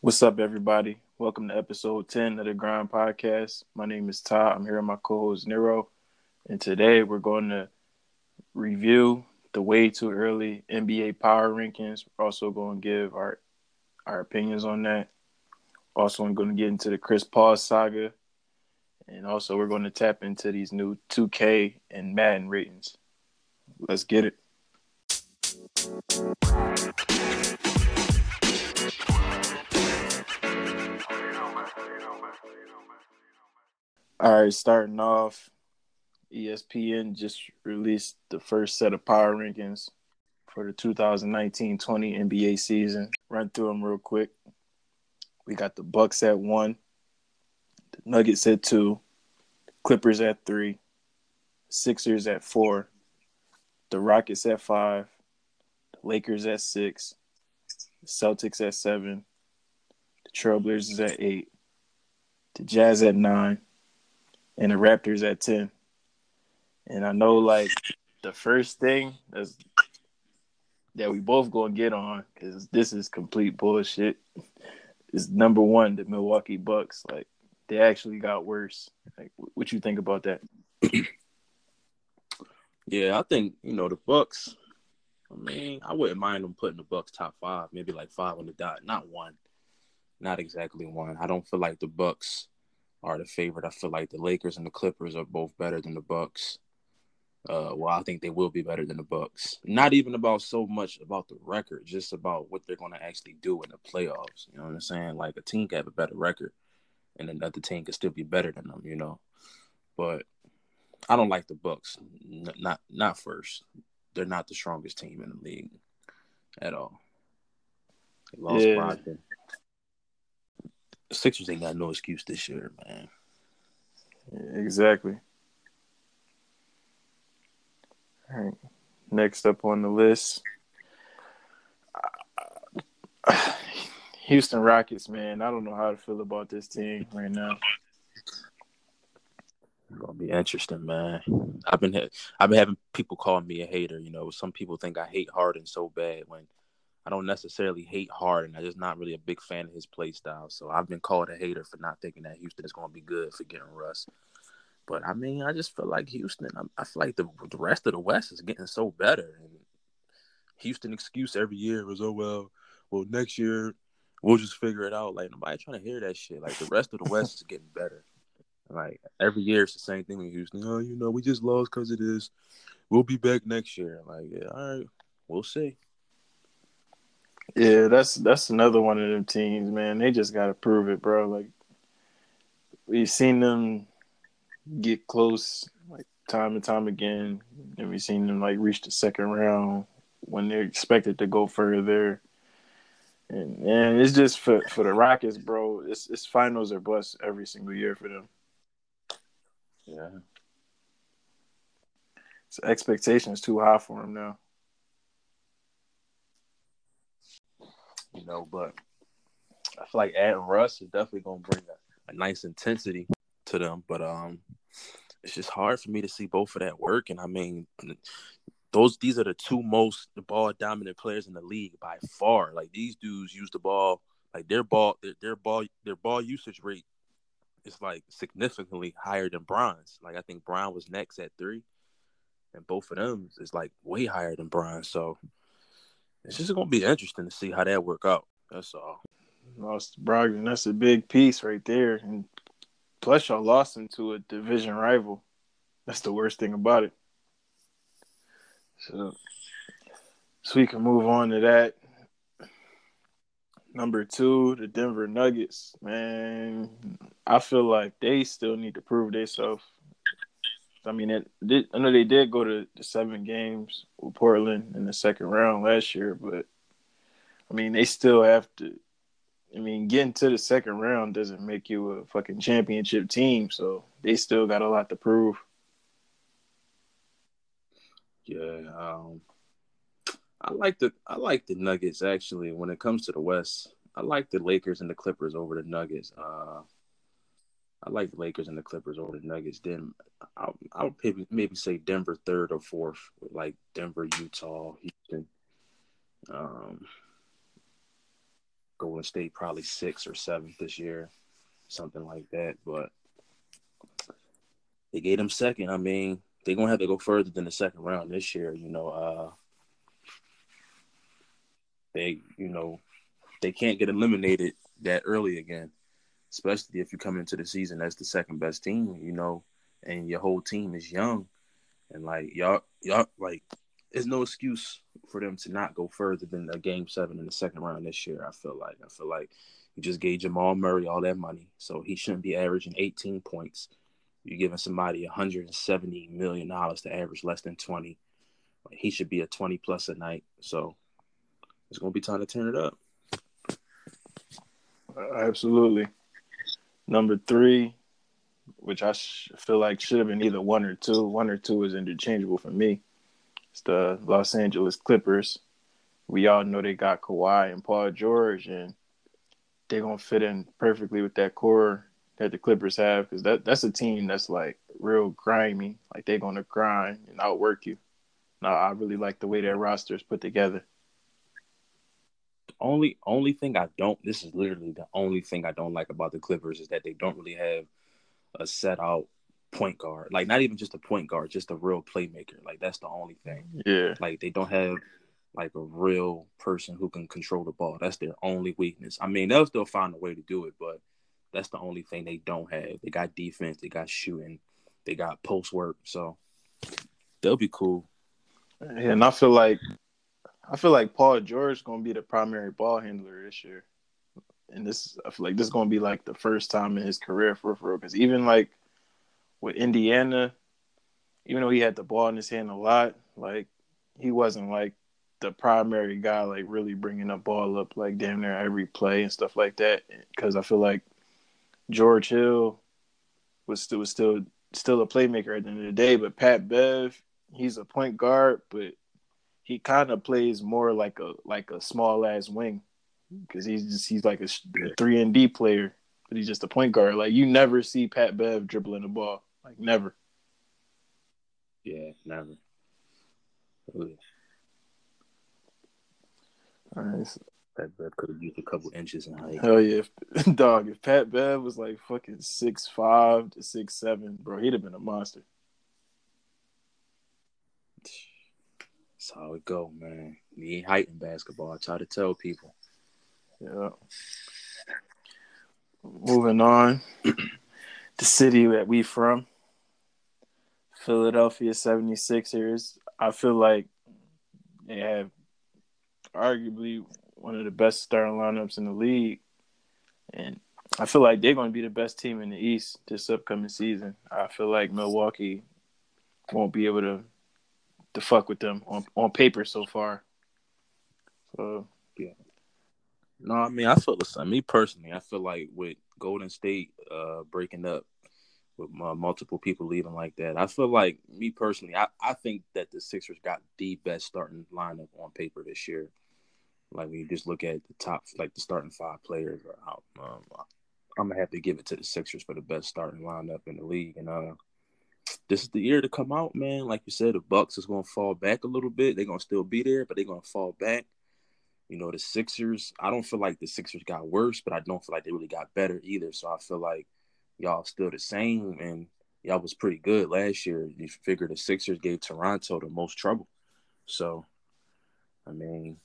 What's up, everybody? Welcome to episode 10 of the Grind Podcast. My name is Todd. I'm here with my co host, Nero. And today we're going to review the way too early NBA power rankings. We're also going to give our, our opinions on that. Also, I'm going to get into the Chris Paul saga. And also, we're going to tap into these new 2K and Madden ratings. Let's get it. All right, starting off, ESPN just released the first set of power rankings for the 2019-20 NBA season. Run through them real quick. We got the Bucks at one, the Nuggets at two, Clippers at three, Sixers at four, the Rockets at five, the Lakers at six, the Celtics at seven, the Trailblazers at eight, the Jazz at nine, and the Raptors at 10. And I know like the first thing is that we both gonna get on because this is complete bullshit. Is number one the Milwaukee Bucks? Like they actually got worse. Like what you think about that? yeah, I think you know the Bucks. I mean, I wouldn't mind them putting the Bucks top five, maybe like five on the dot, not one, not exactly one. I don't feel like the Bucks are the favorite. I feel like the Lakers and the Clippers are both better than the Bucks. Uh, well, I think they will be better than the Bucks. Not even about so much about the record, just about what they're going to actually do in the playoffs. You know what I'm saying? Like a team can have a better record, and another team can still be better than them. You know, but I don't like the Bucks. N- not not first. They're not the strongest team in the league at all. They lost yeah. Sixers ain't got no excuse this year, man. Exactly. All right. Next up on the list, Houston Rockets. Man, I don't know how to feel about this team right now. It's gonna be interesting, man. I've been I've been having people call me a hater. You know, some people think I hate Harden so bad when I don't necessarily hate Harden. I'm just not really a big fan of his play style. So I've been called a hater for not thinking that Houston is going to be good for getting Russ. But I mean, I just feel like Houston. I, I feel like the the rest of the West is getting so better. And Houston excuse every year was, oh well, well next year we'll just figure it out. Like nobody trying to hear that shit. Like the rest of the West is getting better. Like every year it's the same thing with Houston. Oh, you know, we just lost because it is. We'll be back next year. Like, yeah, all right, we'll see. Yeah, that's that's another one of them teams, man. They just gotta prove it, bro. Like we've seen them get close like time and time again. And we've seen them like reach the second round when they're expected to go further. And and it's just for for the Rockets, bro. It's it's finals or bust every single year for them. Yeah. So expectations too high for them now. Know. But I feel like adding Russ is definitely gonna bring a, a nice intensity to them. But um, it's just hard for me to see both of that work. And I mean, those these are the two most ball dominant players in the league by far. Like these dudes use the ball like their ball their, their ball their ball usage rate is like significantly higher than Bron's. Like I think Bron was next at three, and both of them is like way higher than Bron. So it's just gonna be interesting to see how that work out. That's all. Lost Brogdon. That's a big piece right there. And plus, y'all lost him to a division rival. That's the worst thing about it. So, so we can move on to that. Number two, the Denver Nuggets. Man, I feel like they still need to prove themselves. I mean, it did, I know they did go to the seven games with Portland in the second round last year, but I mean, they still have to. I mean, getting to the second round doesn't make you a fucking championship team, so they still got a lot to prove. Yeah, um, I like the I like the Nuggets actually. When it comes to the West, I like the Lakers and the Clippers over the Nuggets. Uh, I like the Lakers and the Clippers over the Nuggets. Then I, I would maybe, maybe say Denver third or fourth, like Denver, Utah, Houston. Um, Golden State probably sixth or seventh this year, something like that. But they gave them second. I mean, they're gonna have to go further than the second round this year. You know, uh, they you know they can't get eliminated that early again, especially if you come into the season as the second best team. You know, and your whole team is young, and like y'all y'all like there's no excuse for them to not go further than a game seven in the second round this year. I feel like I feel like you just gave Jamal Murray all that money, so he shouldn't be averaging 18 points. You're giving somebody 170 million dollars to average less than 20. He should be a 20 plus a night. So it's gonna be time to turn it up. Absolutely. Number three, which I sh- feel like should have been either one or two. One or two is interchangeable for me. It's the Los Angeles Clippers. We all know they got Kawhi and Paul George, and they're gonna fit in perfectly with that core that the Clippers have because that that's a team that's like real grimy. Like they're gonna grind and outwork you. Now I really like the way their roster is put together. Only only thing I don't this is literally the only thing I don't like about the Clippers is that they don't really have a set out point guard. Like not even just a point guard, just a real playmaker. Like that's the only thing. Yeah. Like they don't have like a real person who can control the ball. That's their only weakness. I mean, they'll still find a way to do it, but that's the only thing they don't have. They got defense, they got shooting, they got post work. So they'll be cool. And I feel like I feel like Paul George gonna be the primary ball handler this year. And this I feel like this is gonna be like the first time in his career for for because even like with Indiana, even though he had the ball in his hand a lot, like he wasn't like the primary guy, like really bringing the ball up like damn near every play and stuff like that. Because I feel like George Hill was still was still still a playmaker at the end of the day, but Pat Bev, he's a point guard, but he kind of plays more like a like a small ass wing because he's just he's like a three and D player, but he's just a point guard. Like you never see Pat Bev dribbling the ball, like never. Yeah, never. Really. All right. So, Pat Bev could have used a couple inches in height. hell yeah, if, dog! If Pat Bev was like fucking six five to six seven, bro, he'd have been a monster. That's how it go, man. Need height in basketball. I try to tell people. Yeah. Moving on, the city that we from, Philadelphia 76ers. I feel like they have arguably one of the best starting lineups in the league. And I feel like they're going to be the best team in the East this upcoming season. I feel like Milwaukee won't be able to to fuck with them on on paper so far. So yeah. No, I mean I feel the same. Me personally, I feel like with Golden State uh breaking up with uh, multiple people leaving like that, I feel like me personally, I, I think that the Sixers got the best starting lineup on paper this year. Like when you just look at the top, like the starting five players are out. Um, I'm gonna have to give it to the Sixers for the best starting lineup in the league, and uh, this is the year to come out, man. Like you said, the Bucks is gonna fall back a little bit. They're gonna still be there, but they're gonna fall back. You know, the Sixers. I don't feel like the Sixers got worse, but I don't feel like they really got better either. So I feel like y'all still the same, and y'all was pretty good last year. You figure the Sixers gave Toronto the most trouble. So, I mean,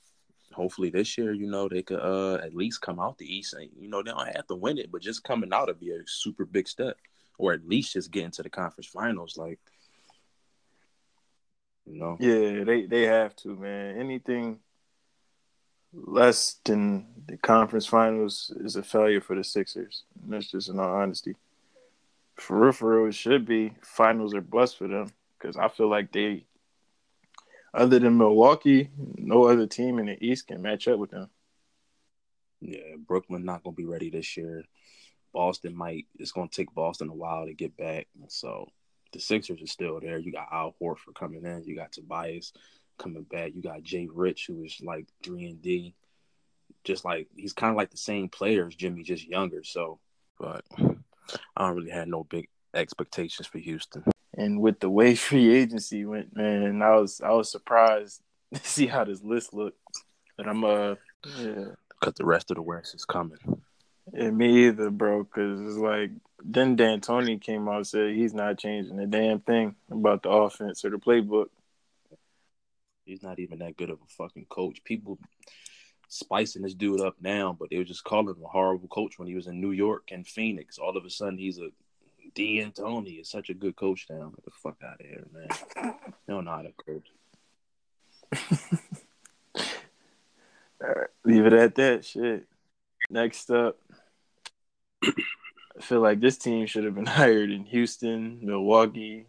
hopefully this year, you know, they could uh at least come out the East. And, you know, they don't have to win it, but just coming out would be a super big step or at least just get into the conference finals. Like, you know, yeah, they they have to, man. Anything less than the conference finals is a failure for the Sixers. And that's just in all honesty. For real, for real, it should be finals or bust for them because I feel like they, other than Milwaukee, no other team in the East can match up with them. Yeah, Brooklyn not gonna be ready this year. Boston might. It's going to take Boston a while to get back. So the Sixers are still there. You got Al Horford coming in. You got Tobias coming back. You got Jay Rich, who is like three and D. Just like he's kind of like the same player as Jimmy, just younger. So, but I don't really have no big expectations for Houston. And with the way free agency went, man, I was I was surprised to see how this list looked. But I'm uh yeah because the rest of the West is coming. Yeah, me either, bro. Because it's like then D'Antoni came out and said he's not changing a damn thing about the offense or the playbook. He's not even that good of a fucking coach. People spicing this dude up now, but they were just calling him a horrible coach when he was in New York and Phoenix. All of a sudden, he's a D'Antoni is such a good coach now. Get the fuck out of here, man. Know how to coach. All right, leave it at that. Shit. Next up, feel like this team should have been hired in Houston, Milwaukee,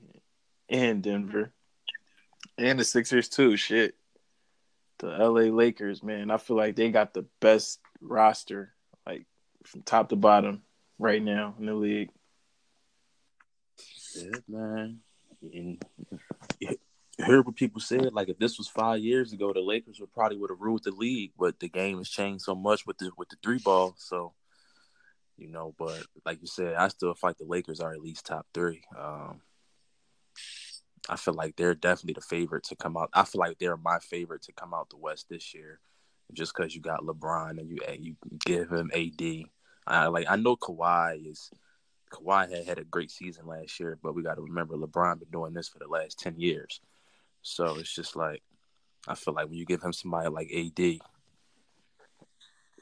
and Denver, and the Sixers too. Shit, the LA Lakers, man. I feel like they got the best roster, like from top to bottom, right now in the league. Yeah, man. And you heard what people said. Like if this was five years ago, the Lakers would probably would have ruled the league. But the game has changed so much with the with the three ball. So, you know, but like you said, I still fight the Lakers are at least top three. Um, I feel like they're definitely the favorite to come out. I feel like they're my favorite to come out the West this year, just because you got LeBron and you you give him AD. I like I know Kawhi is Kawhi had had a great season last year, but we got to remember LeBron been doing this for the last ten years. So it's just like I feel like when you give him somebody like AD,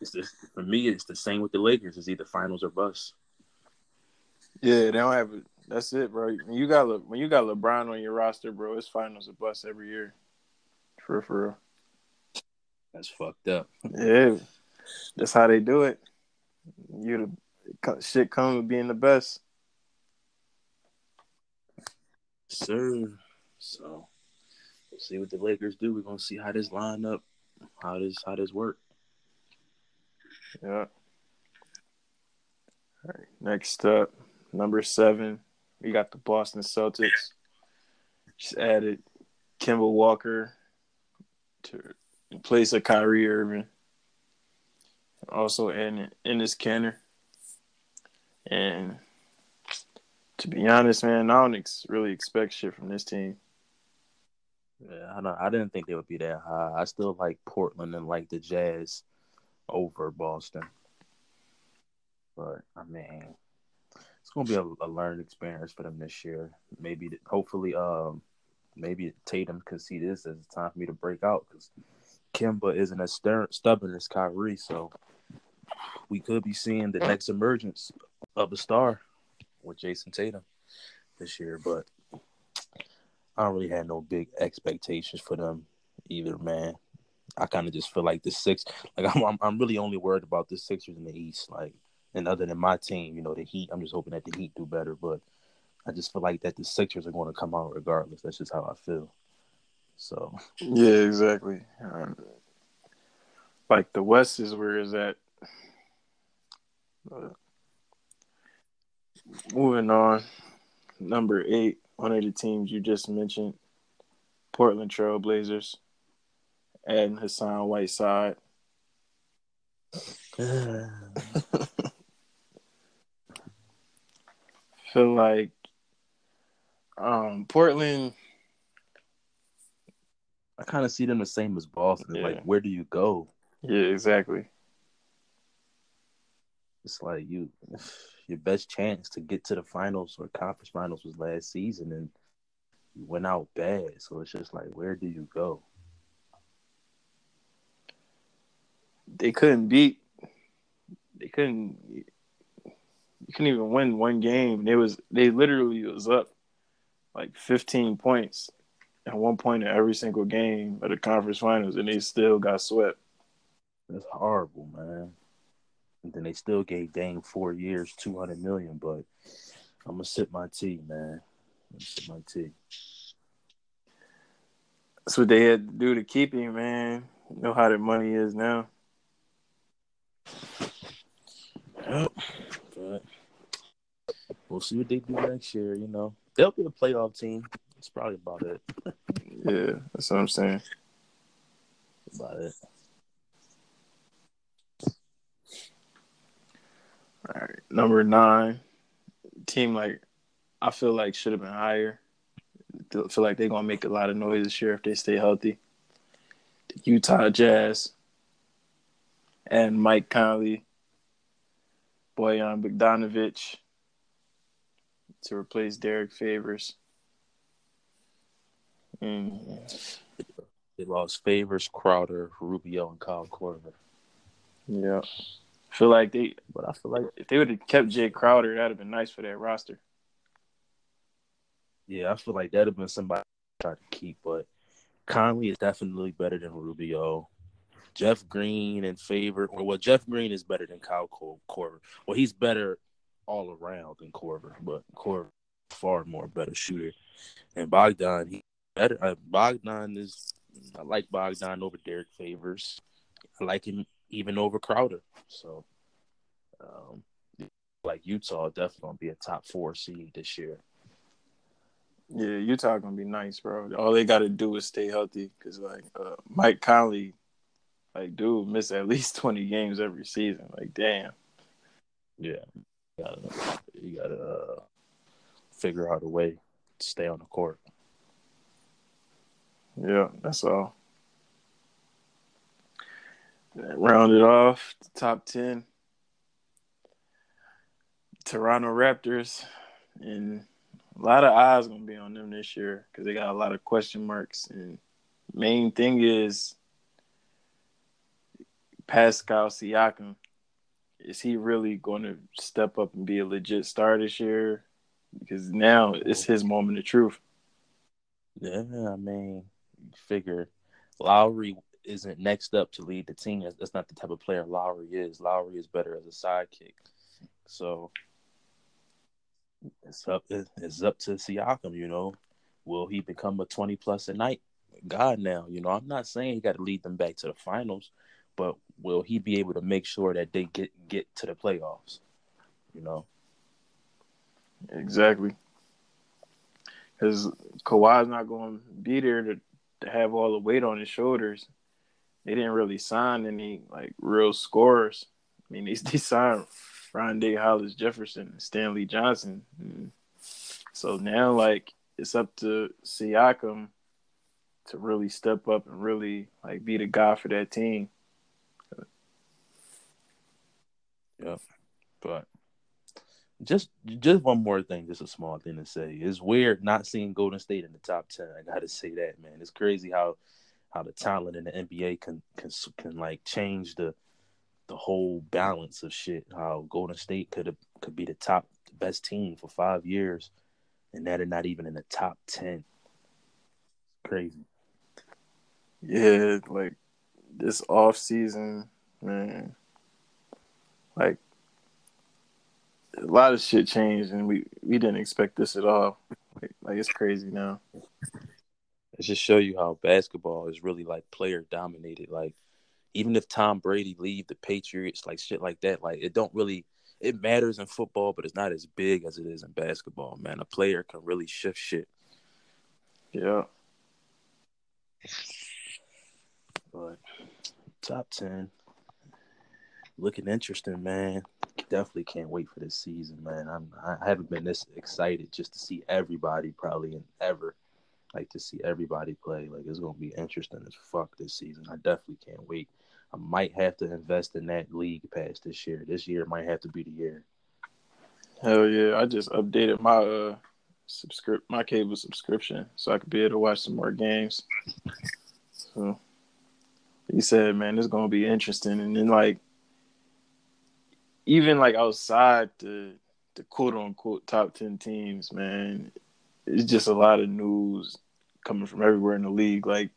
it's just, for me it's the same with the Lakers. It's either finals or bust. Yeah, they don't have. it. That's it, bro. When you got Le, when you got LeBron on your roster, bro, it's finals or bust every year. For for real. That's fucked up. Yeah, that's how they do it. You the shit comes with being the best. Sir. So we'll see what the Lakers do. We're gonna see how this line up, how this how this work. Yeah. All right. Next up, number seven, we got the Boston Celtics. Just added Kemba Walker to in place of Kyrie Irving. Also adding Enes Kanter. And to be honest, man, I don't ex- really expect shit from this team. Yeah, I don't, I didn't think they would be that high. I still like Portland and like the Jazz over Boston. But I mean, it's gonna be a, a learned experience for them this year. Maybe, hopefully, um, maybe Tatum can see this as a time for me to break out because Kemba isn't as stubborn as Kyrie, so we could be seeing the next emergence of a star with Jayson Tatum this year, but I don't really have no big expectations for them either, man. I kind of just feel like the six, like I'm, I'm, really only worried about the Sixers in the East, like, and other than my team, you know, the Heat. I'm just hoping that the Heat do better, but I just feel like that the Sixers are going to come out regardless. That's just how I feel. So yeah, exactly. Um, like the West is where is that uh, moving on, number eight, one of the teams you just mentioned, Portland Trailblazers, adding Hassan Whiteside. Feel like um, Portland. I kind of see them the same as Boston. Yeah. Like, where do you go? Yeah, exactly. It's like you, your best chance to get to the finals or conference finals was last season, and you went out bad. So it's just like, where do you go? They couldn't beat. They couldn't. You couldn't even win one game. They was they literally was up like 15 points at one point in every single game of the conference finals, and they still got swept. That's horrible, man. And then they still gave Dame four years, two hundred million. But I'm gonna sip my tea, man. I'm gonna sip my tea. That's what they had to do to keep him, man. You know how the money is now. Yep. But we'll see what they do next year. You know, they'll be a playoff team. That's probably about it. yeah, that's what I'm saying. About it. All right, number nine, team like I feel like should have been higher. I feel like they're gonna make a lot of noise this year if they stay healthy. The Utah Jazz. And Mike Conley, Bojan Bogdanovic to replace Derek Favors. Mm. They lost Favors, Crowder, Rubio, and Kyle Korver. Yeah. I feel like they, but I feel like if they would have kept Jae Crowder, that'd have been nice for that roster. Yeah, I feel like that'd have been somebody to try to keep, but Conley is definitely better than Rubio. Jeff Green and Favor, or well, Jeff Green is better than Kyle Korver. Well, he's better all around than Korver, but Korver far more better shooter. And Bogdan, he better. Uh, Bogdan is. I like Bogdan over Derek Favors. I like him even over Crowder. So, um, like Utah, definitely gonna be a top four seed this year. Yeah, Utah gonna be nice, bro. All they got to do is stay healthy, cause like uh, Mike Conley, like dude, miss at least twenty games every season. Like, damn. Yeah, you gotta, you gotta uh, figure out a way to stay on the court. Yeah, that's all. That Rounded off the top ten. Toronto Raptors, and a lot of eyes gonna be on them this year because they got a lot of question marks. And main thing is Pascal Siakam. Is he really going to step up and be a legit star this year? Because now it's his moment of truth. Yeah, I mean, figure Lowry isn't next up to lead the team. That's not the type of player Lowry is. Lowry is better as a sidekick. So it's up it's up to Siakam, you know. Will he become a 20 plus a night? God now, you know, I'm not saying he got to lead them back to the finals, but will he be able to make sure that they get get to the playoffs? You know. Exactly. Because Kawhi's not going to be there to, to have all the weight on his shoulders. They didn't really sign any like real scorers. I mean, they, they signed Rondae Hollis Jefferson Stanley Johnson. And so now, like, it's up to Siakam to really step up and really like be the guy for that team. Yeah, but just just one more thing, just a small thing to say. It's weird not seeing Golden State in the top ten. I got to say that, man. It's crazy how how the talent in the NBA can can can like change the the whole balance of shit. How Golden State could have could be the top best team for five years, and that are not even in the top ten. Crazy. Yeah, like this off season, man. Like a lot of shit changed, and we we didn't expect this at all. Like, like it's crazy now. It just show you how basketball is really like player dominated. Like even if Tom Brady leave the Patriots, like shit like that, like it don't really it matters in football, but it's not as big as it is in basketball. Man, a player can really shift shit. Yeah. But top ten, looking interesting, man. Definitely can't wait for this season, man. I'm I haven't been this excited just to see everybody probably in ever. Like to see everybody play. Like it's gonna be interesting as fuck this season. I definitely can't wait. I might have to invest in that league pass this year. This year might have to be the year. Hell yeah! I just updated my uh subscript my cable subscription so I could be able to watch some more games. So you said, man, it's gonna be interesting. And then like even like outside the the quote unquote top ten teams, man, it's just a lot of news coming from everywhere in the league. Like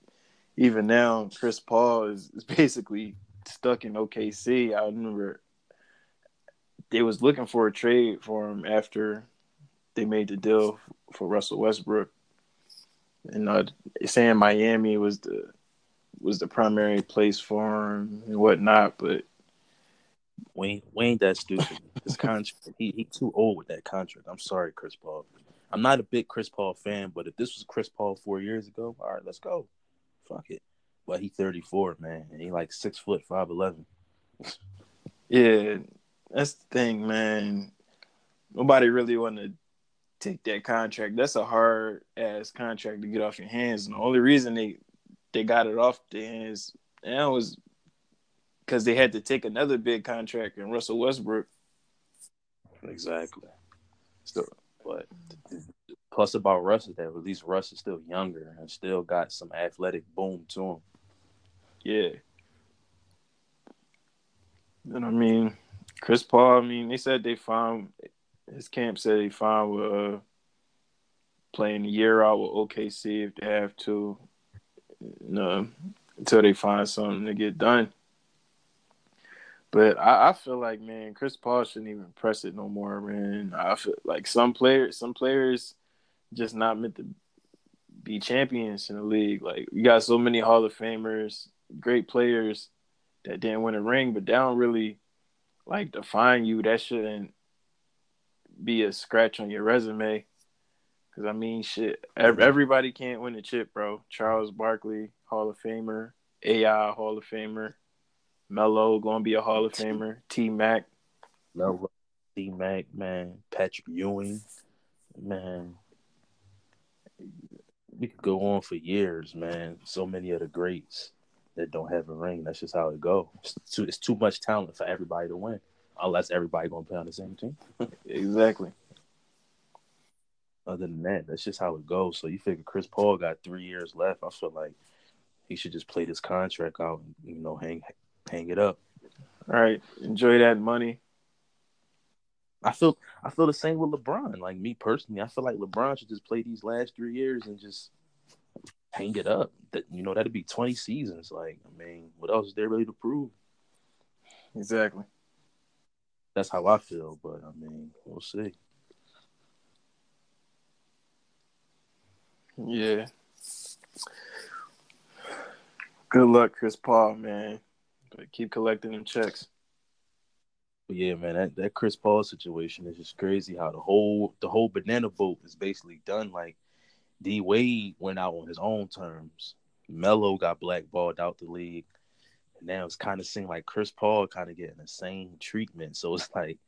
even now, Chris Paul is, is basically stuck in OKC. I remember they was looking for a trade for him after they made the deal for Russell Westbrook, and uh, saying Miami was the was the primary place for him and whatnot. But Wayne Wayne that stupid. His contract he he too old with that contract. I'm sorry, Chris Paul. I'm not a big Chris Paul fan, but if this was Chris Paul four years ago, all right, let's go. Fuck it. But he 34, man, and he like six foot five eleven. Yeah, that's the thing, man. Nobody really want to take that contract. That's a hard ass contract to get off your hands. And the only reason they they got it off their hands now was because they had to take another big contract in Russell Westbrook. Exactly. So, but plus about Russ is that at least Russ is still younger and still got some athletic boom to him. Yeah. And I mean, Chris Paul. I mean, they said they found his camp said they fine with uh, playing a year out with OKC if they have to. You until they find something to get done. But I, I, feel like man, Chris Paul shouldn't even press it no more, man. I feel like some players, some players, just not meant to be champions in the league. Like you got so many Hall of Famers, great players that didn't win a ring, but they don't really like define you. That shouldn't be a scratch on your resume. Cause I mean, shit, everybody can't win a chip, bro. Charles Barkley, Hall of Famer, AI Hall of Famer, Melo gonna be a Hall of Famer, T Mac, Melo, T Mac, man, Patrick Ewing, man. We could go on for years, man. So many of the greats that don't have a ring. That's just how it goes. It's too, it's too much talent for everybody to win, unless everybody gonna play on the same team. exactly. Other than that, that's just how it goes. So you figure Chris Paul got three years left. I feel like he should just play this contract out and you know hang hang it up. All right, enjoy that money. I feel I feel the same with LeBron. Like me personally, I feel like LeBron should just play these last three years and just hang it up. That you know that'd be twenty seasons. Like I mean, what else is there really to prove? Exactly. That's how I feel, but I mean, we'll see. Yeah. Good luck, Chris Paul, man. But keep collecting them checks. But yeah, man, that, that Chris Paul situation is just crazy. How the whole the whole banana boat is basically done. Like D Wade went out on his own terms. Melo got blackballed out the league. And now it's kind of seeing like Chris Paul kind of getting the same treatment. So it's like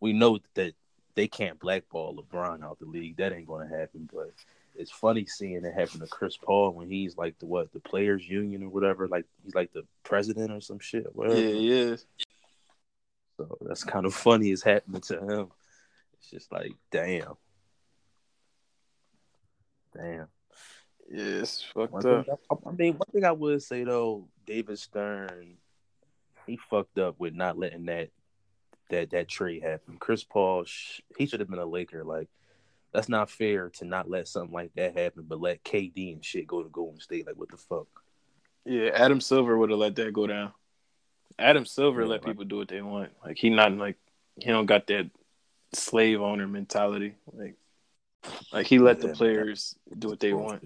we know that they can't blackball LeBron out the league. That ain't gonna happen. But it's funny seeing it happen to Chris Paul when he's like the what the players union or whatever, like he's like the president or some shit. Whatever. Yeah, he is. So that's kind of funny. It's happening to him. It's just like, damn, damn. Yeah, it's fucked one up. I, I mean, one thing I would say though, David Stern, he fucked up with not letting that that that trade happen. Chris Paul, he should have been a Laker. Like that's not fair to not let something like that happen, but let KD and shit go to Golden State. Like, what the fuck? Yeah, Adam Silver would have let that go down. Adam Silver yeah, let people do what they want. Like he not like he don't got that slave owner mentality. Like like he let yeah, the players do what they want.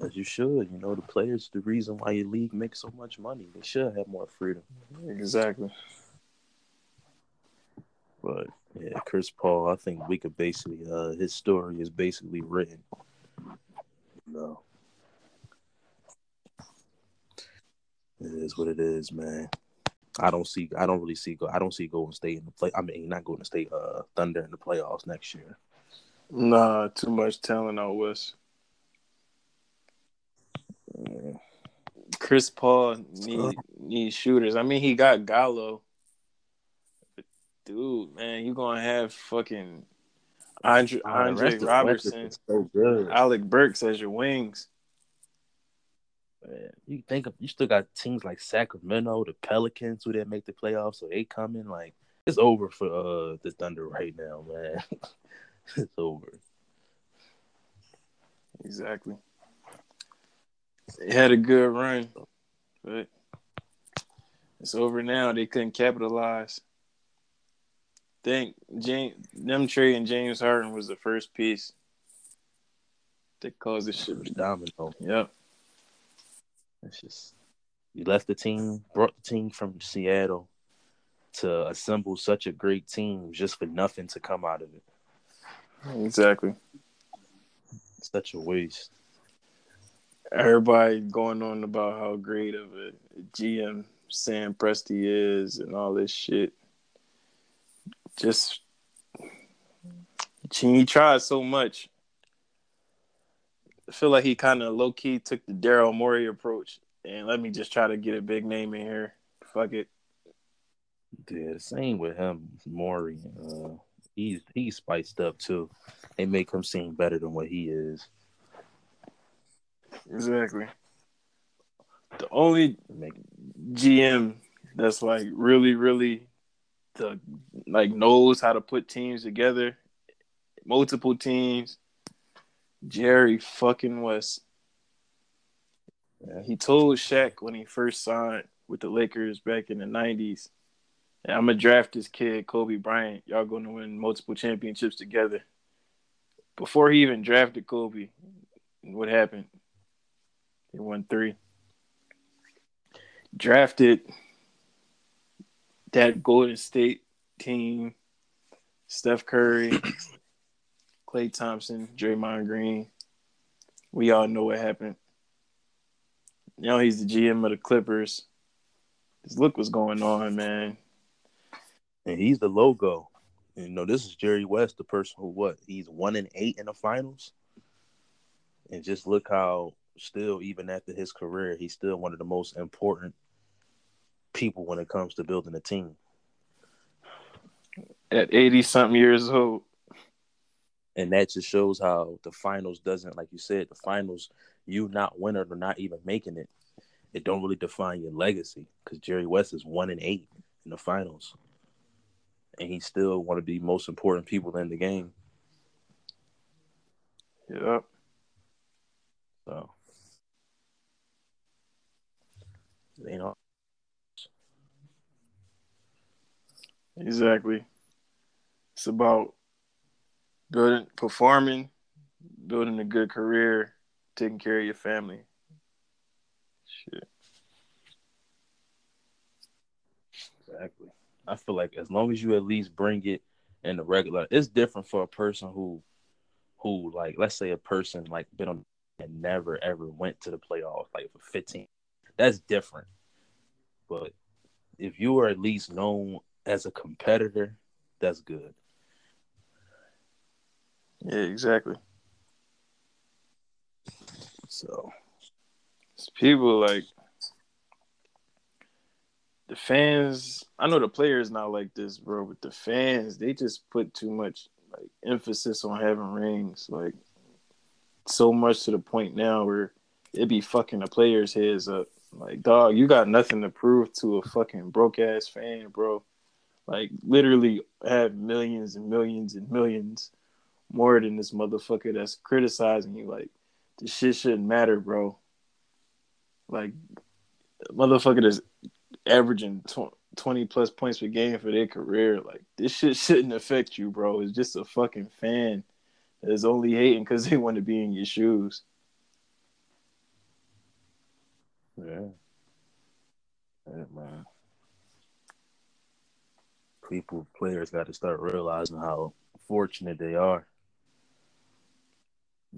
As you should, you know, the players the reason why your league makes so much money. They should have more freedom. Exactly. But yeah, Chris Paul. I think we could basically uh, his story is basically written. No, it is what it is, man. I don't see. I don't really see. I don't see Golden State in the play. I mean, not Golden State. Uh, Thunder in the playoffs next year. Nah, too much talent out west. Chris Paul needs need shooters. I mean, he got Gallo dude, man, you're gonna have fucking Andre, Andre Roberson, so Alec Burks as your wings. Man, you think of, you still got teams like Sacramento, the Pelicans, who didn't make the playoffs, so they coming like it's over for uh the Thunder right now, man. it's over. Exactly. They had a good run, but it's over now. They couldn't capitalize think James, them trading James Harden was the first piece that caused this shit to domino. Yep. It's just you left the team, brought the team from Seattle to assemble such a great team just for nothing to come out of it. Exactly. Such a waste. Everybody going on about how great of a GM Sam Presti is and all this shit just he tried so much. I feel like he kind of low key took the Daryl Morey approach and let me just try to get a big name in here. Fuck it. Yeah, the same with him, Morey. Uh, he's he's spiced up too. They make him seem better than what he is. Exactly. The only GM that's like really, really the like knows how to put teams together, multiple teams. Jerry fucking West. Yeah, he told Shaq when he first signed with the Lakers back in the nineties, I'm gonna draft this kid, Kobe Bryant. Y'all gonna win multiple championships together. Before he even drafted Kobe, what happened? He won three. Drafted that Golden State team, Steph Curry, Klay Thompson, Draymond Green. We all know what happened. You know he's the GM of the Clippers. Just look what's going on, man. And he's the logo. You know, this is Jerry West, the person who what? He's one and eight in the finals. And just look how still, even after his career, he's still one of the most important people when it comes to building a team. At 80 something years old. And that just shows how the finals doesn't, like you said, the finals, you not winning or not even making it, it don't really define your legacy because Jerry West is one and eight in the finals. And he's still one of the most important people in the game. Yep. So you know. Exactly. It's about building, performing, building a good career, taking care of your family. Shit. Exactly. I feel like as long as you at least bring it in the regular, it's different for a person who, who like, let's say a person like been on and never ever went to the playoffs, like for 15 that's different. But if you are at least known as a competitor, that's good. Yeah, exactly. So, it's people like the fans. I know the players not like this, bro, but the fans they just put too much like emphasis on having rings, like so much to the point now where it be fucking the players' heads up. Like, dog, you got nothing to prove to a fucking broke ass fan, bro. Like, literally have millions and millions and millions more than this motherfucker that's criticizing you. Like, this shit shouldn't matter, bro. Like, motherfucker that's averaging 20 plus points per game for their career. Like, this shit shouldn't affect you, bro. It's just a fucking fan that's only hating because they want to be in your shoes. Yeah. Yeah, man. People, players got to start realizing how fortunate they are.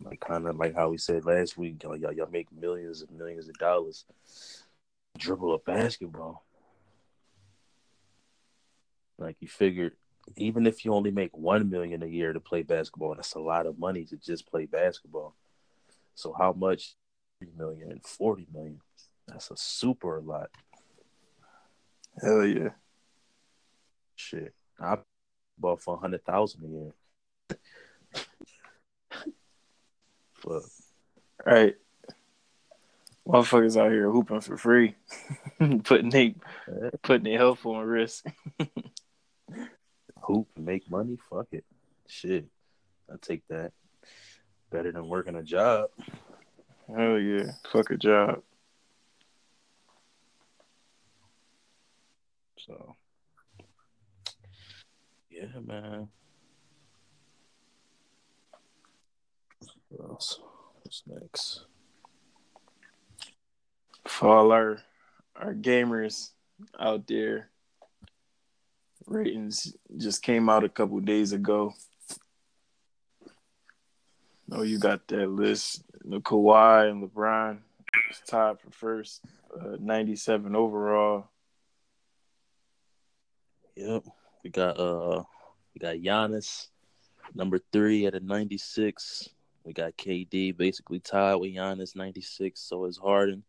Like kind of like how we said last week, y'all, y'all, make millions and millions of dollars. Dribble a basketball. Like you figured, even if you only make one million a year to play basketball, that's a lot of money to just play basketball. So how much? Three million and forty million. That's a super lot. Hell yeah. Shit. I bought for a hundred thousand a year. Fuck. Right. Motherfuckers out here hooping for free. putting they putting their health on risk. Hoop make money, fuck it. Shit. i take that. Better than working a job. Hell yeah. Fuck a job. So, yeah, man. What else? What's next? For all our our gamers out there, ratings just came out a couple days ago. Oh, you got that list. The Kawhi and LeBron was tied for first, uh, 97 overall. Yep. We got uh we got Giannis, number three at a ninety six. We got KD basically tied with Giannis ninety six. So is Harden.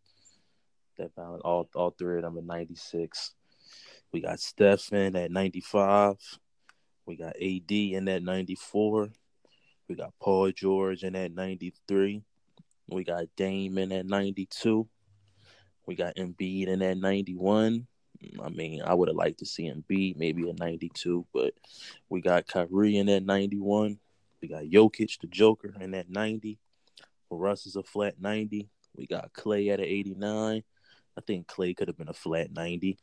that balance. All all three of them at 96. We got Stephen at 95. We got AD in that 94. We got Paul George in that 93. We got Dame in at 92. We got Embiid in that 91. I mean, I would have liked to see him be maybe a 92, but we got Kyrie in that 91. We got Jokic, the Joker, in that 90. Russ is a flat 90. We got Clay at an 89. I think Clay could have been a flat 90.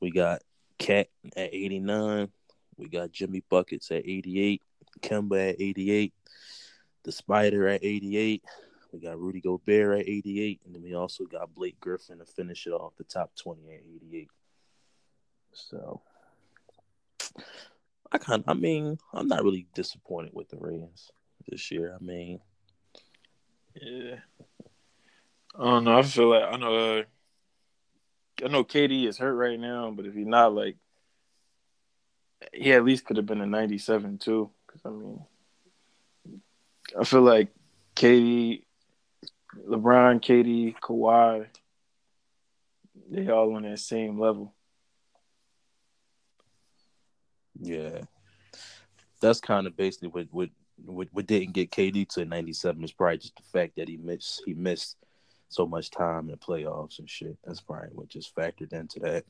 We got Cat at 89. We got Jimmy Buckets at 88. Kemba at 88. The Spider at 88. We got Rudy Gobert at 88. And then we also got Blake Griffin to finish it off the top 20 at 88. So I kind I mean, I'm not really disappointed with the Rams this year. I mean, yeah. I don't know. I feel like I know. Uh, I know KD is hurt right now, but if he's not, like, he at least could have been a 97 too. Because I mean, I feel like KD, LeBron, KD, Kawhi, they all on that same level. Yeah, that's kind of basically what what what, what didn't get KD to 97 is probably just the fact that he missed he missed so much time in the playoffs and shit. That's probably what just factored into that.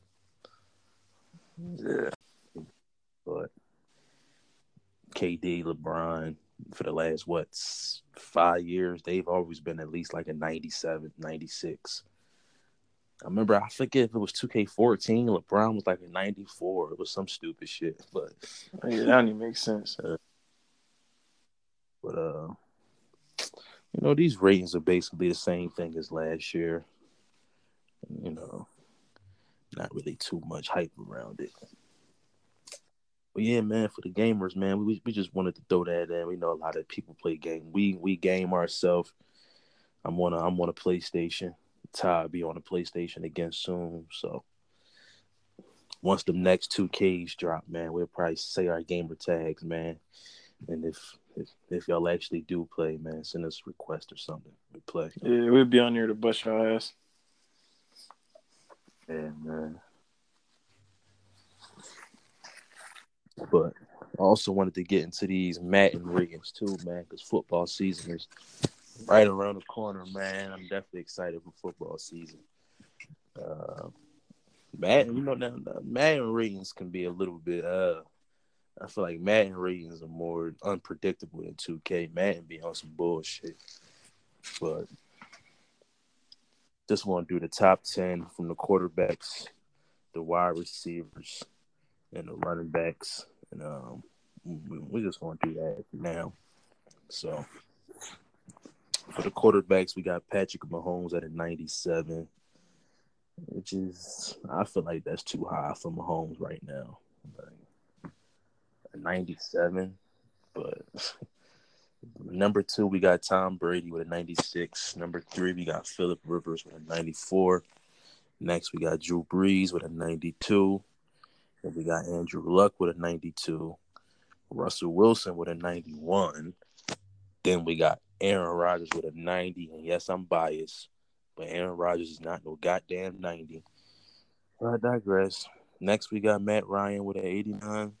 Yeah, but KD, LeBron, for the last what five years, they've always been at least like a 97, 96. I remember I forget if it was 2K14, LeBron was like a 94. It was some stupid shit, but yeah, that don't even make sense. Uh, but uh, you know, these ratings are basically the same thing as last year. You know, not really too much hype around it. But yeah, man, for the gamers, man, we we just wanted to throw that in. We know a lot of people play game. We we game ourselves. I'm on a I'm on a PlayStation. Ty be on the PlayStation again soon. So once the next two Ks drop, man, we'll probably say our gamer tags, man. And if if, if y'all actually do play, man, send us a request or something. We play. Yeah, we'll be on here to bust your ass. Yeah, man. But I also wanted to get into these Madden ratings too, man, because football season is right around the corner, man. I'm definitely excited for football season. Uh, Madden, you know, now Madden ratings can be a little bit. Uh, I feel like Madden ratings are more unpredictable than 2K. Madden be on some bullshit, but just want to do the top ten from the quarterbacks, the wide receivers, and the running backs, and um, we just want to do that now. So for the quarterbacks, we got Patrick Mahomes at a 97, which is I feel like that's too high for Mahomes right now. Like, a 97, but number two we got Tom Brady with a 96. Number three we got Philip Rivers with a 94. Next we got Drew Brees with a 92. Then we got Andrew Luck with a 92. Russell Wilson with a 91. Then we got Aaron Rodgers with a 90. And yes, I'm biased, but Aaron Rodgers is not no goddamn 90. But I digress. Next, we got Matt Ryan with an 89.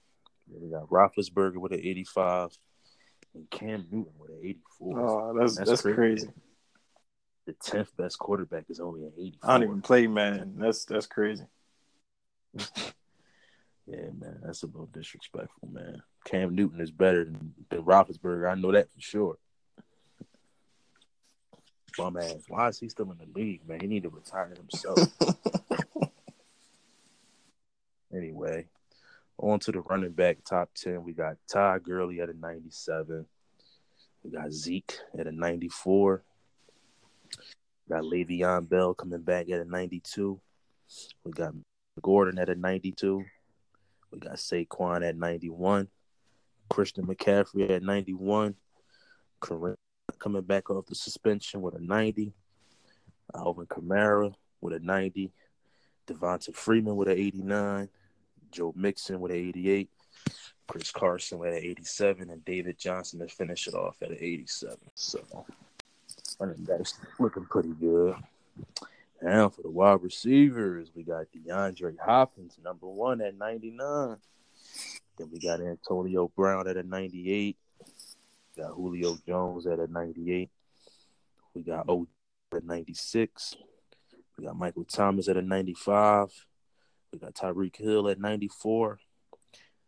We got Roethlisberger with an 85. And Cam Newton with an 84. Oh, that's that's, that's crazy. crazy. The 10th best quarterback is only an 84. I don't even play, man. That's that's crazy. yeah, man. That's a little disrespectful, man. Cam Newton is better than, than Roethlisberger. I know that for sure bum ass. Why is he still in the league, man? He need to retire himself. anyway, on to the running back top ten. We got Todd Gurley at a ninety-seven. We got Zeke at a ninety-four. We got Le'Veon Bell coming back at a ninety-two. We got Gordon at a ninety-two. We got Saquon at ninety-one. Christian McCaffrey at ninety-one. Kareem coming back off the suspension with a 90. Uh, Alvin Kamara with a 90. Devonta Freeman with an 89. Joe Mixon with an 88. Chris Carson with an 87. And David Johnson to finish it off at an 87. So, running backs looking pretty good. Now for the wide receivers, we got DeAndre Hopkins, number one at 99. Then we got Antonio Brown at a 98. We got Julio Jones at a 98. We got O at 96. We got Michael Thomas at a 95. We got Tyreek Hill at 94.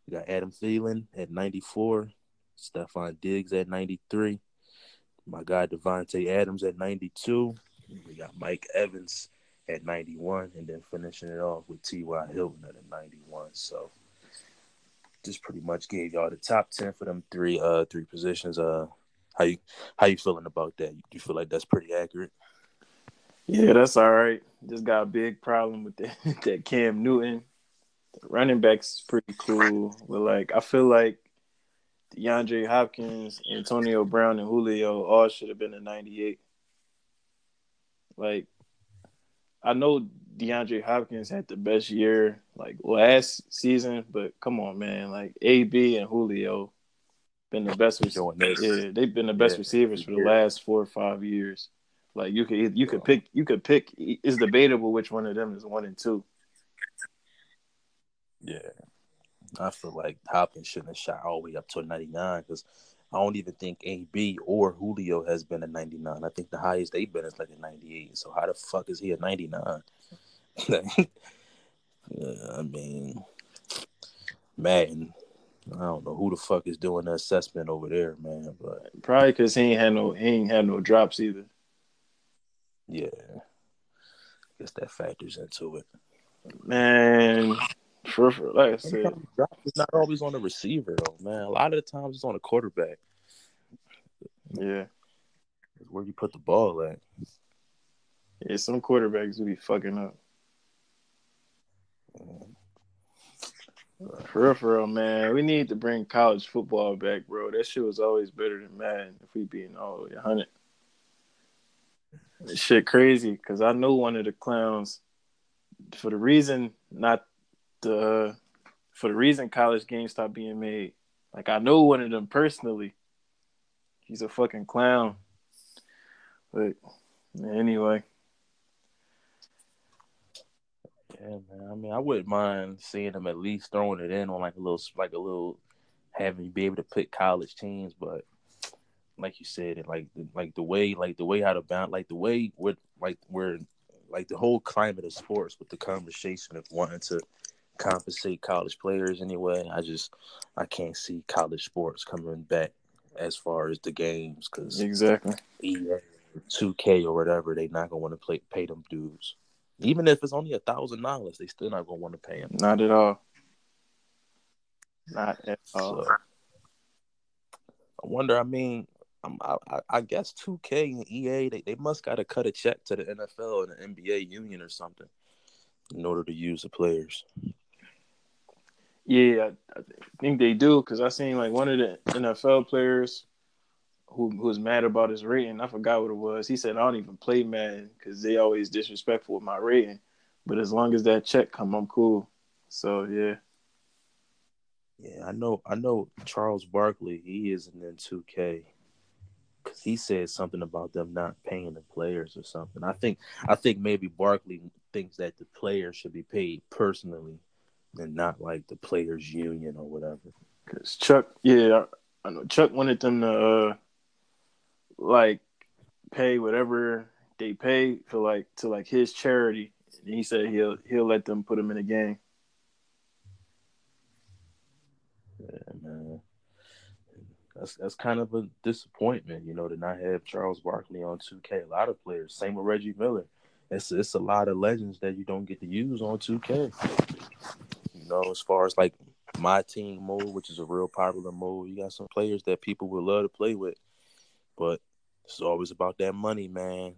We got Adam Thielen at 94. Stefon Diggs at 93. My guy Davante Adams at 92. We got Mike Evans at 91, and then finishing it off with T.Y. Hilton at a 91. So just pretty much gave y'all the top 10 for them three uh three positions. Uh how you how you feeling about that? You feel like that's pretty accurate? Yeah, that's all right. Just got a big problem with that, that Cam Newton. The running backs pretty cool, but like I feel like DeAndre Hopkins, Antonio Brown, and Julio all should have been a 98. Like, I know DeAndre Hopkins had the best year like last season, but come on, man, like AB and Julio been the best receivers. Yeah, they've been the best yeah. receivers for the last four or five years. Like you could you could pick you could pick. It's debatable which one of them is one and two. Yeah, I feel like Hopkins shouldn't have shot all the way up to a ninety nine because I don't even think AB or Julio has been a 99. I think the highest they've been is like a 98. So how the fuck is he a 99? Yeah, I mean, man, I don't know who the fuck is doing the assessment over there, man. But probably because he ain't had no he ain't had no drops either. Yeah, I guess that factors into it. Man, for, for like I said, it's not always on the receiver though, man. A lot of the times it's on the quarterback. Yeah, it's where you put the ball at. Yeah, some quarterbacks will be fucking up. For real, for real, man. We need to bring college football back, bro. That shit was always better than Madden if we being all 100. Shit crazy because I know one of the clowns for the reason not the for the reason college games stopped being made. Like I know one of them personally. He's a fucking clown. But anyway. Yeah, man. I mean, I wouldn't mind seeing them at least throwing it in on like a little, like a little, having you be able to pick college teams. But like you said, it like like the way, like the way how to bound, like the way with like where, like the whole climate of sports with the conversation of wanting to compensate college players anyway. I just I can't see college sports coming back as far as the games because exactly two K or whatever, they not gonna want to play pay them dudes. Even if it's only a thousand dollars, they still not gonna want to pay him. Not at all. Not at all. So, I wonder. I mean, I, I, I guess 2K and EA they, they must got to cut a check to the NFL and the NBA union or something in order to use the players. Yeah, I, I think they do because I seen like one of the NFL players who who was mad about his rating. I forgot what it was. He said I don't even play Madden because they always disrespectful with my rating. But as long as that check come, I'm cool. So yeah. Yeah, I know. I know Charles Barkley. He isn't in 2K because he said something about them not paying the players or something. I think. I think maybe Barkley thinks that the players should be paid personally, and not like the players' union or whatever. Because Chuck, yeah, I know Chuck wanted them to uh, like pay whatever they pay for like to like his charity. And he said he'll he'll let them put him in a game. Yeah, man. That's that's kind of a disappointment, you know, to not have Charles Barkley on 2K. A lot of players, same with Reggie Miller. It's it's a lot of legends that you don't get to use on 2K. You know, as far as like my team mode, which is a real popular mode, you got some players that people would love to play with. But it's always about that money, man.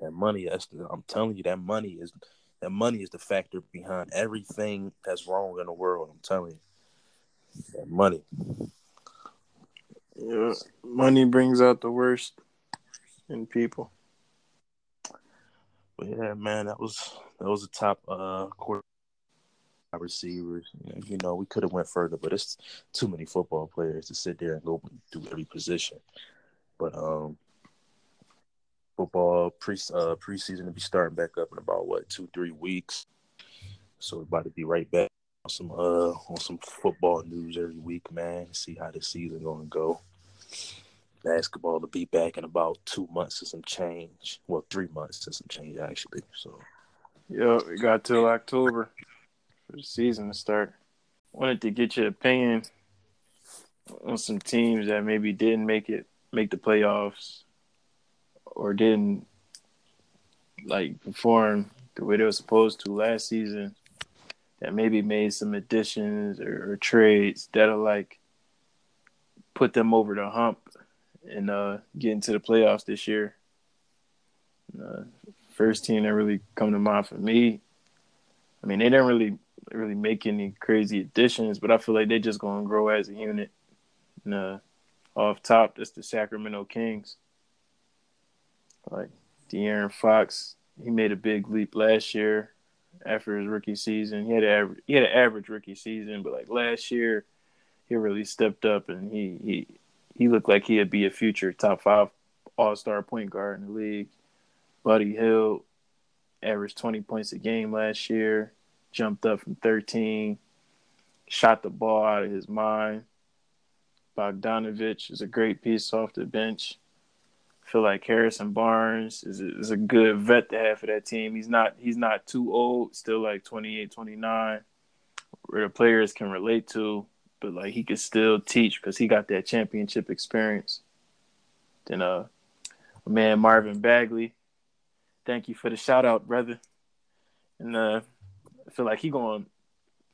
That money, that's the, I'm telling you, that money is that money is the factor behind everything that's wrong in the world. I'm telling you, that money. Yeah, money brings out the worst in people. But yeah, man, that was that was a top uh quarter receivers. You know, we could have went further, but it's too many football players to sit there and go do every position. But um, football pre uh, preseason to be starting back up in about what two three weeks. So we're about to be right back on some uh on some football news every week, man. See how the season gonna go. Basketball to be back in about two months and some change. Well, three months and some change actually. So yeah, we got till October for the season to start. Wanted to get your opinion on some teams that maybe didn't make it make the playoffs or didn't like perform the way they were supposed to last season that maybe made some additions or, or trades that'll like put them over the hump and uh, get into the playoffs this year. Uh, first team that really come to mind for me. I mean, they didn't really really make any crazy additions, but I feel like they're just gonna grow as a unit. And, uh, off top, that's the Sacramento Kings. Like De'Aaron Fox, he made a big leap last year after his rookie season. He had an average, he had an average rookie season, but like last year, he really stepped up and he he he looked like he'd be a future top five All Star point guard in the league. Buddy Hield averaged 20 points a game last year, jumped up from 13, shot the ball out of his mind. Bogdanovich is a great piece off the bench. I feel like Harrison Barnes is a, is a good vet to have for that team. He's not he's not too old, still like 28, 29, where the players can relate to, but like he could still teach because he got that championship experience. Then uh, man Marvin Bagley, thank you for the shout out, brother. And uh, I feel like he going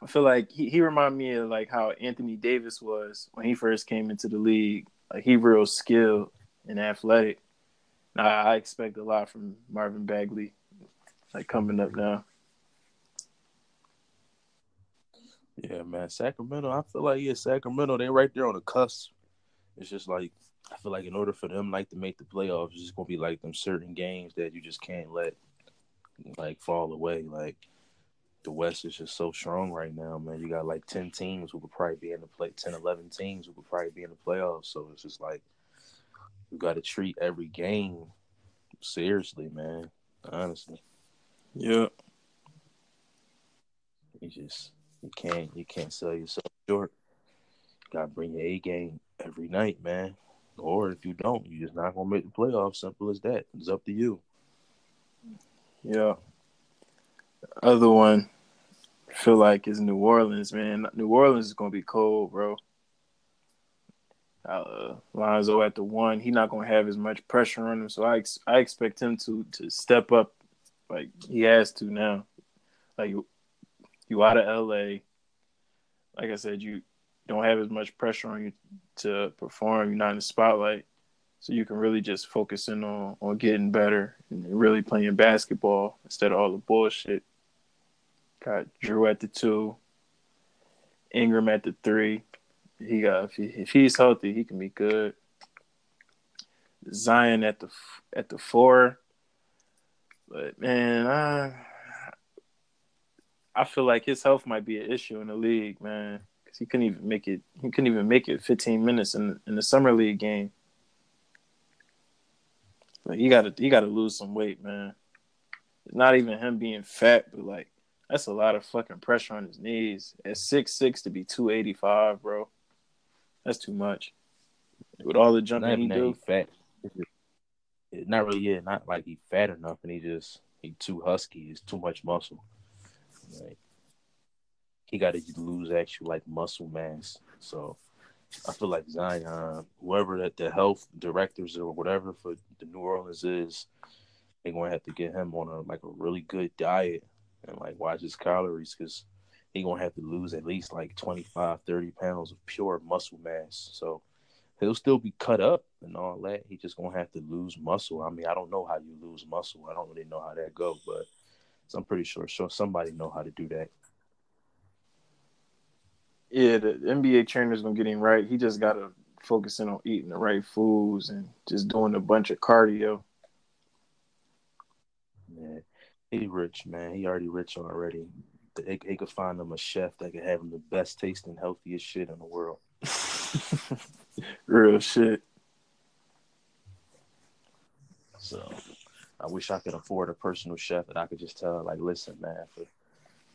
I feel like he, he reminded me of like how Anthony Davis was when he first came into the league. Like he real skilled and athletic. I, I expect a lot from Marvin Bagley, like coming up now. Yeah, man, Sacramento. I feel like yeah, Sacramento. They right there on the cusp. It's just like I feel like in order for them like to make the playoffs, it's just gonna be like them certain games that you just can't let like fall away. Like the West is just so strong right now, man. You got like 10 teams who could probably be in the play 10, 11 teams who could probably be in the playoffs. So it's just like you got to treat every game seriously, man. Honestly. Yeah. You just you can't you can't sell yourself short. You gotta bring your A game every night, man. Or if you don't, you're just not gonna make the playoffs. Simple as that. It's up to you. Yeah. Other one, feel like is New Orleans, man. New Orleans is gonna be cold, bro. Uh, Lonzo at the one, he not gonna have as much pressure on him, so I ex- I expect him to to step up, like he has to now. Like you, you out of LA, like I said, you don't have as much pressure on you to perform. You're not in the spotlight, so you can really just focus in on on getting better and really playing basketball instead of all the bullshit. Got Jrue at the two, Ingram at the three. He got if, he, if he's healthy, he can be good. Zion at the at the four, but man, I I feel like his health might be an issue in the league, man, because he couldn't even make it. He couldn't even make it 15 minutes in in the summer league game. Like he got to he got to lose some weight, man. It's not even him being fat, but like that's a lot of fucking pressure on his knees. At six six to be two eighty five, bro. That's too much. With all the jumping he do, fat. Not really, yeah, not like he fat enough, and he just he too husky. He's too much muscle. Like he got to lose actual like muscle mass. So I feel like Zion, whoever that the health directors or whatever for the New Orleans is, they're gonna have to get him on a like a really good diet and like watch his calories because he gonna have to lose at least like 25, 30 pounds of pure muscle mass. So he'll still be cut up and all that. He just gonna have to lose muscle. I mean, I don't know how you lose muscle. I don't really know how that go, but I'm pretty sure sure somebody know how to do that. Yeah, the NBA trainer's gonna get him right. He just gotta focus in on eating the right foods and just doing a bunch of cardio. Yeah, he rich, man. He already rich already. They, they could find him a chef that could have him the best tasting, healthiest shit in the world. Real shit. So I wish I could afford a personal chef that I could just tell, like, listen, man, for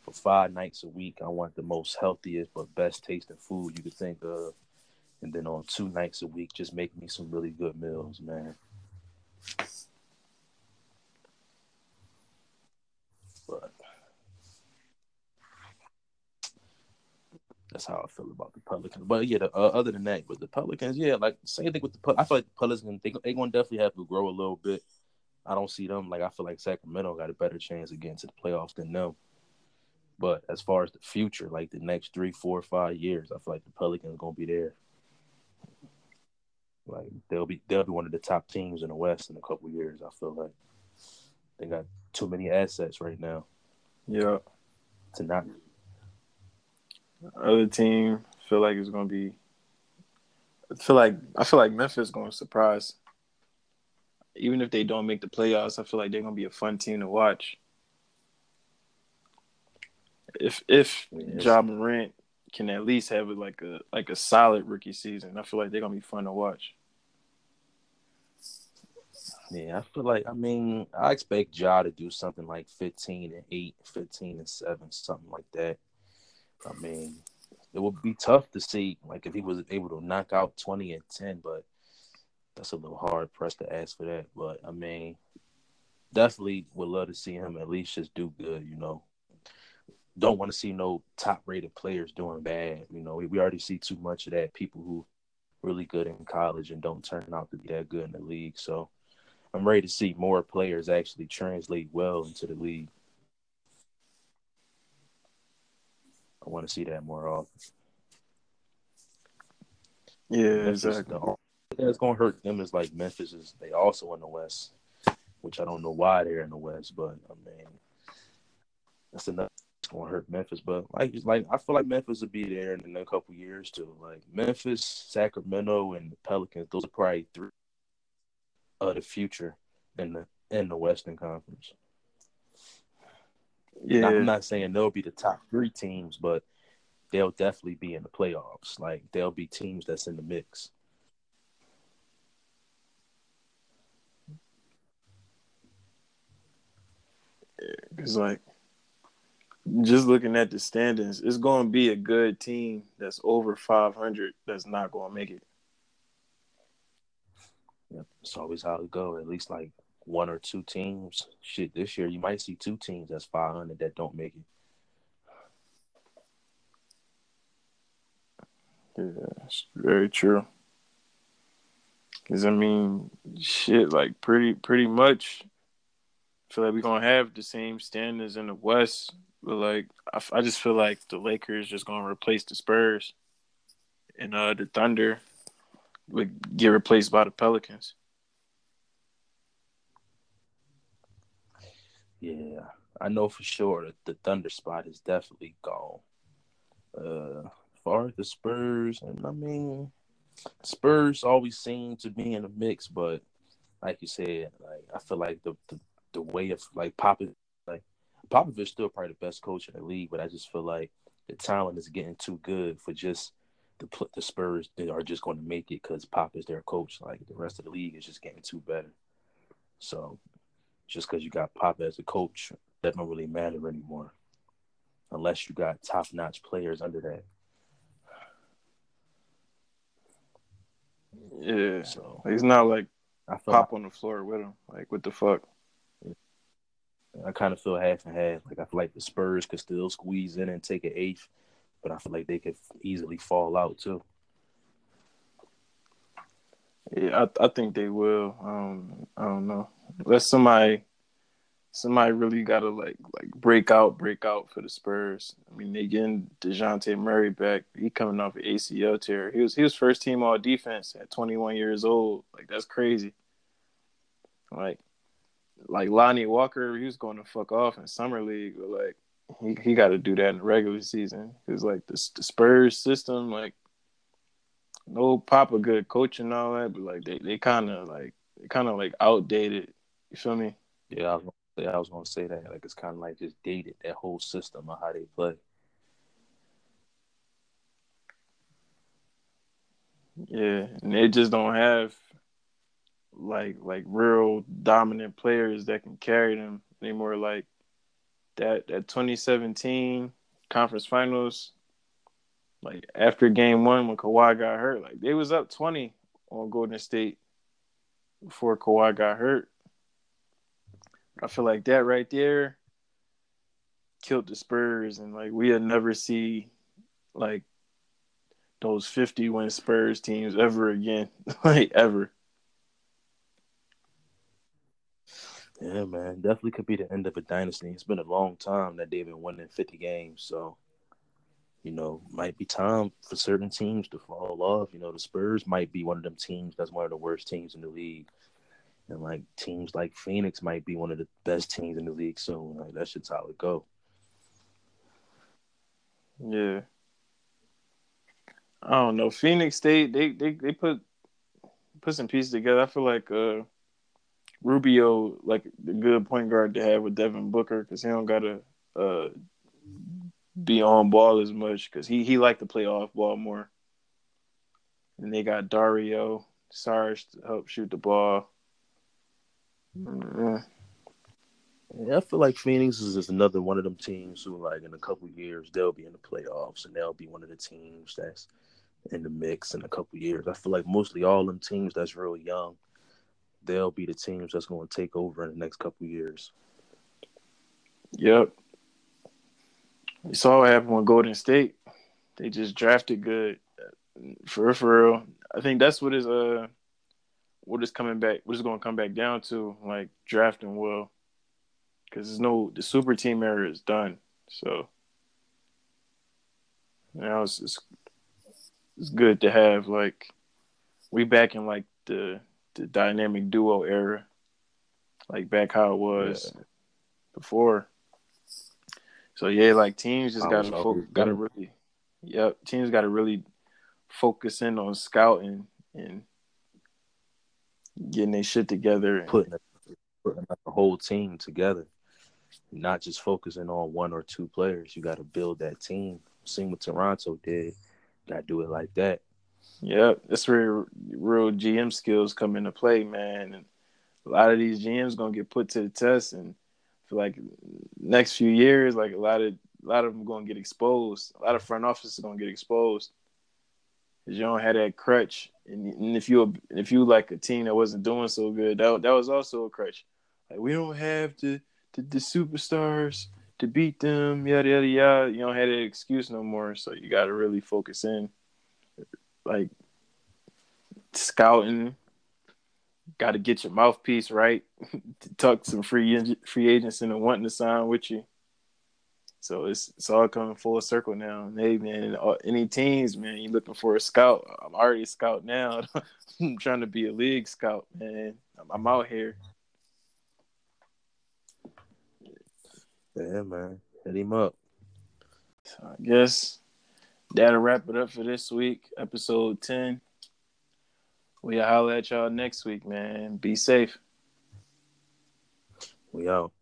for five nights a week, I want the most healthiest but best tasting food you could think of. And then on two nights a week, just make me some really good meals, man. But that's how I feel about the Pelicans. But yeah, the, uh, other than that, with the Pelicans, yeah, like same thing with the. I feel like the Pelicans they they gonna definitely have to grow a little bit. I don't see them like I feel like Sacramento got a better chance of getting to the playoffs than them. But as far as the future, like the next three, four, five years, I feel like the Pelicans gonna be there. Like they'll be they'll be one of the top teams in the West in a couple years. I feel like they got too many assets right now. Yeah. To not. Other team feel like it's gonna be. I feel like I feel like Memphis gonna surprise. Even if they don't make the playoffs, I feel like they're gonna be a fun team to watch. If if yes. Ja Morant can at least have like a like a solid rookie season, I feel like they're gonna be fun to watch. Yeah, I feel like I mean I expect Ja to do something like 15 and 8, 15 and 7, something like that. I mean, it would be tough to see like if he was able to knock out 20 and 10, but that's a little hard pressed to ask for that. But I mean, definitely would love to see him at least just do good, you know don't want to see no top rated players doing bad. You know, we, we already see too much of that. People who really good in college and don't turn out to be that good in the league. So I'm ready to see more players actually translate well into the league. I want to see that more often. Yeah, Memphis, exactly. That's gonna hurt them is like Memphis is they also in the West, which I don't know why they're in the West, but I mean that's enough gonna hurt Memphis, but like like I feel like Memphis will be there in a couple years too. Like Memphis, Sacramento, and the Pelicans, those are probably three of the future in the in the Western Conference. Yeah, I'm not saying they'll be the top three teams, but they'll definitely be in the playoffs. Like they'll be teams that's in the mix. It's like just looking at the standings, it's going to be a good team that's over 500 that's not going to make it. It's always how it go. At least like one or two teams. Shit, this year you might see two teams that's 500 that don't make it. Yeah, it's very true. Cause I mean, shit, like pretty pretty much. I feel like we're gonna have the same standards in the West but like, I, I just feel like the Lakers just gonna replace the Spurs, and uh, the Thunder would get replaced by the Pelicans. Yeah, I know for sure that the Thunder spot is definitely gone. Uh, far the Spurs, and I mean, Spurs always seem to be in the mix, but like you said, like I feel like the the, the way of like Popovich is still probably the best coach in the league, but I just feel like the talent is getting too good for just the the Spurs that are just going to make it because Pop is their coach. Like the rest of the league is just getting too better. So just because you got Pop as a coach, that don't really matter anymore, unless you got top notch players under that. Yeah, so he's not like I Pop like, on the floor with him. Like what the fuck? I kind of feel half and half. Like I feel like the Spurs could still squeeze in and take an eighth, but I feel like they could easily fall out too. Yeah, I, I think they will. Um, I don't know. Unless somebody somebody really gotta like like break out, break out for the Spurs. I mean, they getting Dejounte Murray back. He coming off an ACL tear. He was he was first team all defense at 21 years old. Like that's crazy. Like like Lonnie Walker, he was going to fuck off in summer league, but like he he got to do that in the regular season because like the, the Spurs system, like no Papa good coach and all that, but like they they kind of like they kind of like outdated. You feel me? Yeah, I was, gonna say, I was gonna say that like it's kind of like just dated that whole system of how they play. Yeah, and they just don't have like like real dominant players that can carry them anymore. Like that that 2017 conference finals, like after game one when Kawhi got hurt, like they was up 20 on Golden State before Kawhi got hurt. I feel like that right there killed the Spurs, and like we'll never see like those 50 win Spurs teams ever again, like ever. Yeah, man, definitely could be the end of a dynasty. It's been a long time that they've been winning 50 games, so you know, might be time for certain teams to fall off. You know, the Spurs might be one of them teams that's one of the worst teams in the league. And like teams like Phoenix might be one of the best teams in the league soon. Like that's just how it go. Yeah. I don't know. Phoenix State, they they they put put some pieces together. I feel like uh Rubio like the good point guard to have with Devin Booker because he don't gotta uh be on ball as much because he he liked to play off ball more. And they got Dario Saric to help shoot the ball. Mm-hmm. Yeah, I feel like Phoenix is just another one of them teams who, like, in a couple years, they'll be in the playoffs and they'll be one of the teams that's in the mix in a couple years. I feel like mostly all them teams that's real young, they'll be the teams that's going to take over in the next couple years. Yep. We saw what happened with Golden State. They just drafted good. For real, for real. I think that's what is uh what is coming back what is going to come back down to like drafting well because there's no the super team era is done so now it's, it's it's good to have like we back in like the the dynamic duo era like back how it was yeah. before so yeah like teams just gotta fo- gotta really yep teams gotta really focus in on scouting and getting their shit together, and... putting, a, putting a whole team together, not just focusing on one or two players. You got to build that team. Seeing what Toronto did. Got to do it like that. Yep, that's where real GM skills come into play, man. And a lot of these GMs gonna get put to the test, and for like next few years, like a lot of a lot of them gonna get exposed. A lot of front offices are gonna get exposed because you don't have that crutch. And, and if you if you like a team that wasn't doing so good, that that was also a crutch. Like we don't have the the, the superstars to beat them, yada yada yada. You don't have that excuse no more. So you got to really focus in, like scouting. Got to get your mouthpiece right. To talk some free free agents into wanting to sign with you. So it's it's all coming full circle now. hey man, any teams, man, you looking for a scout? I'm already a scout now. I'm trying to be a league scout, man. I'm, I'm out here. Yeah, man. Hit him up. So I guess that'll wrap it up for this week, episode 10. We'll holler at y'all next week, man. Be safe. We out.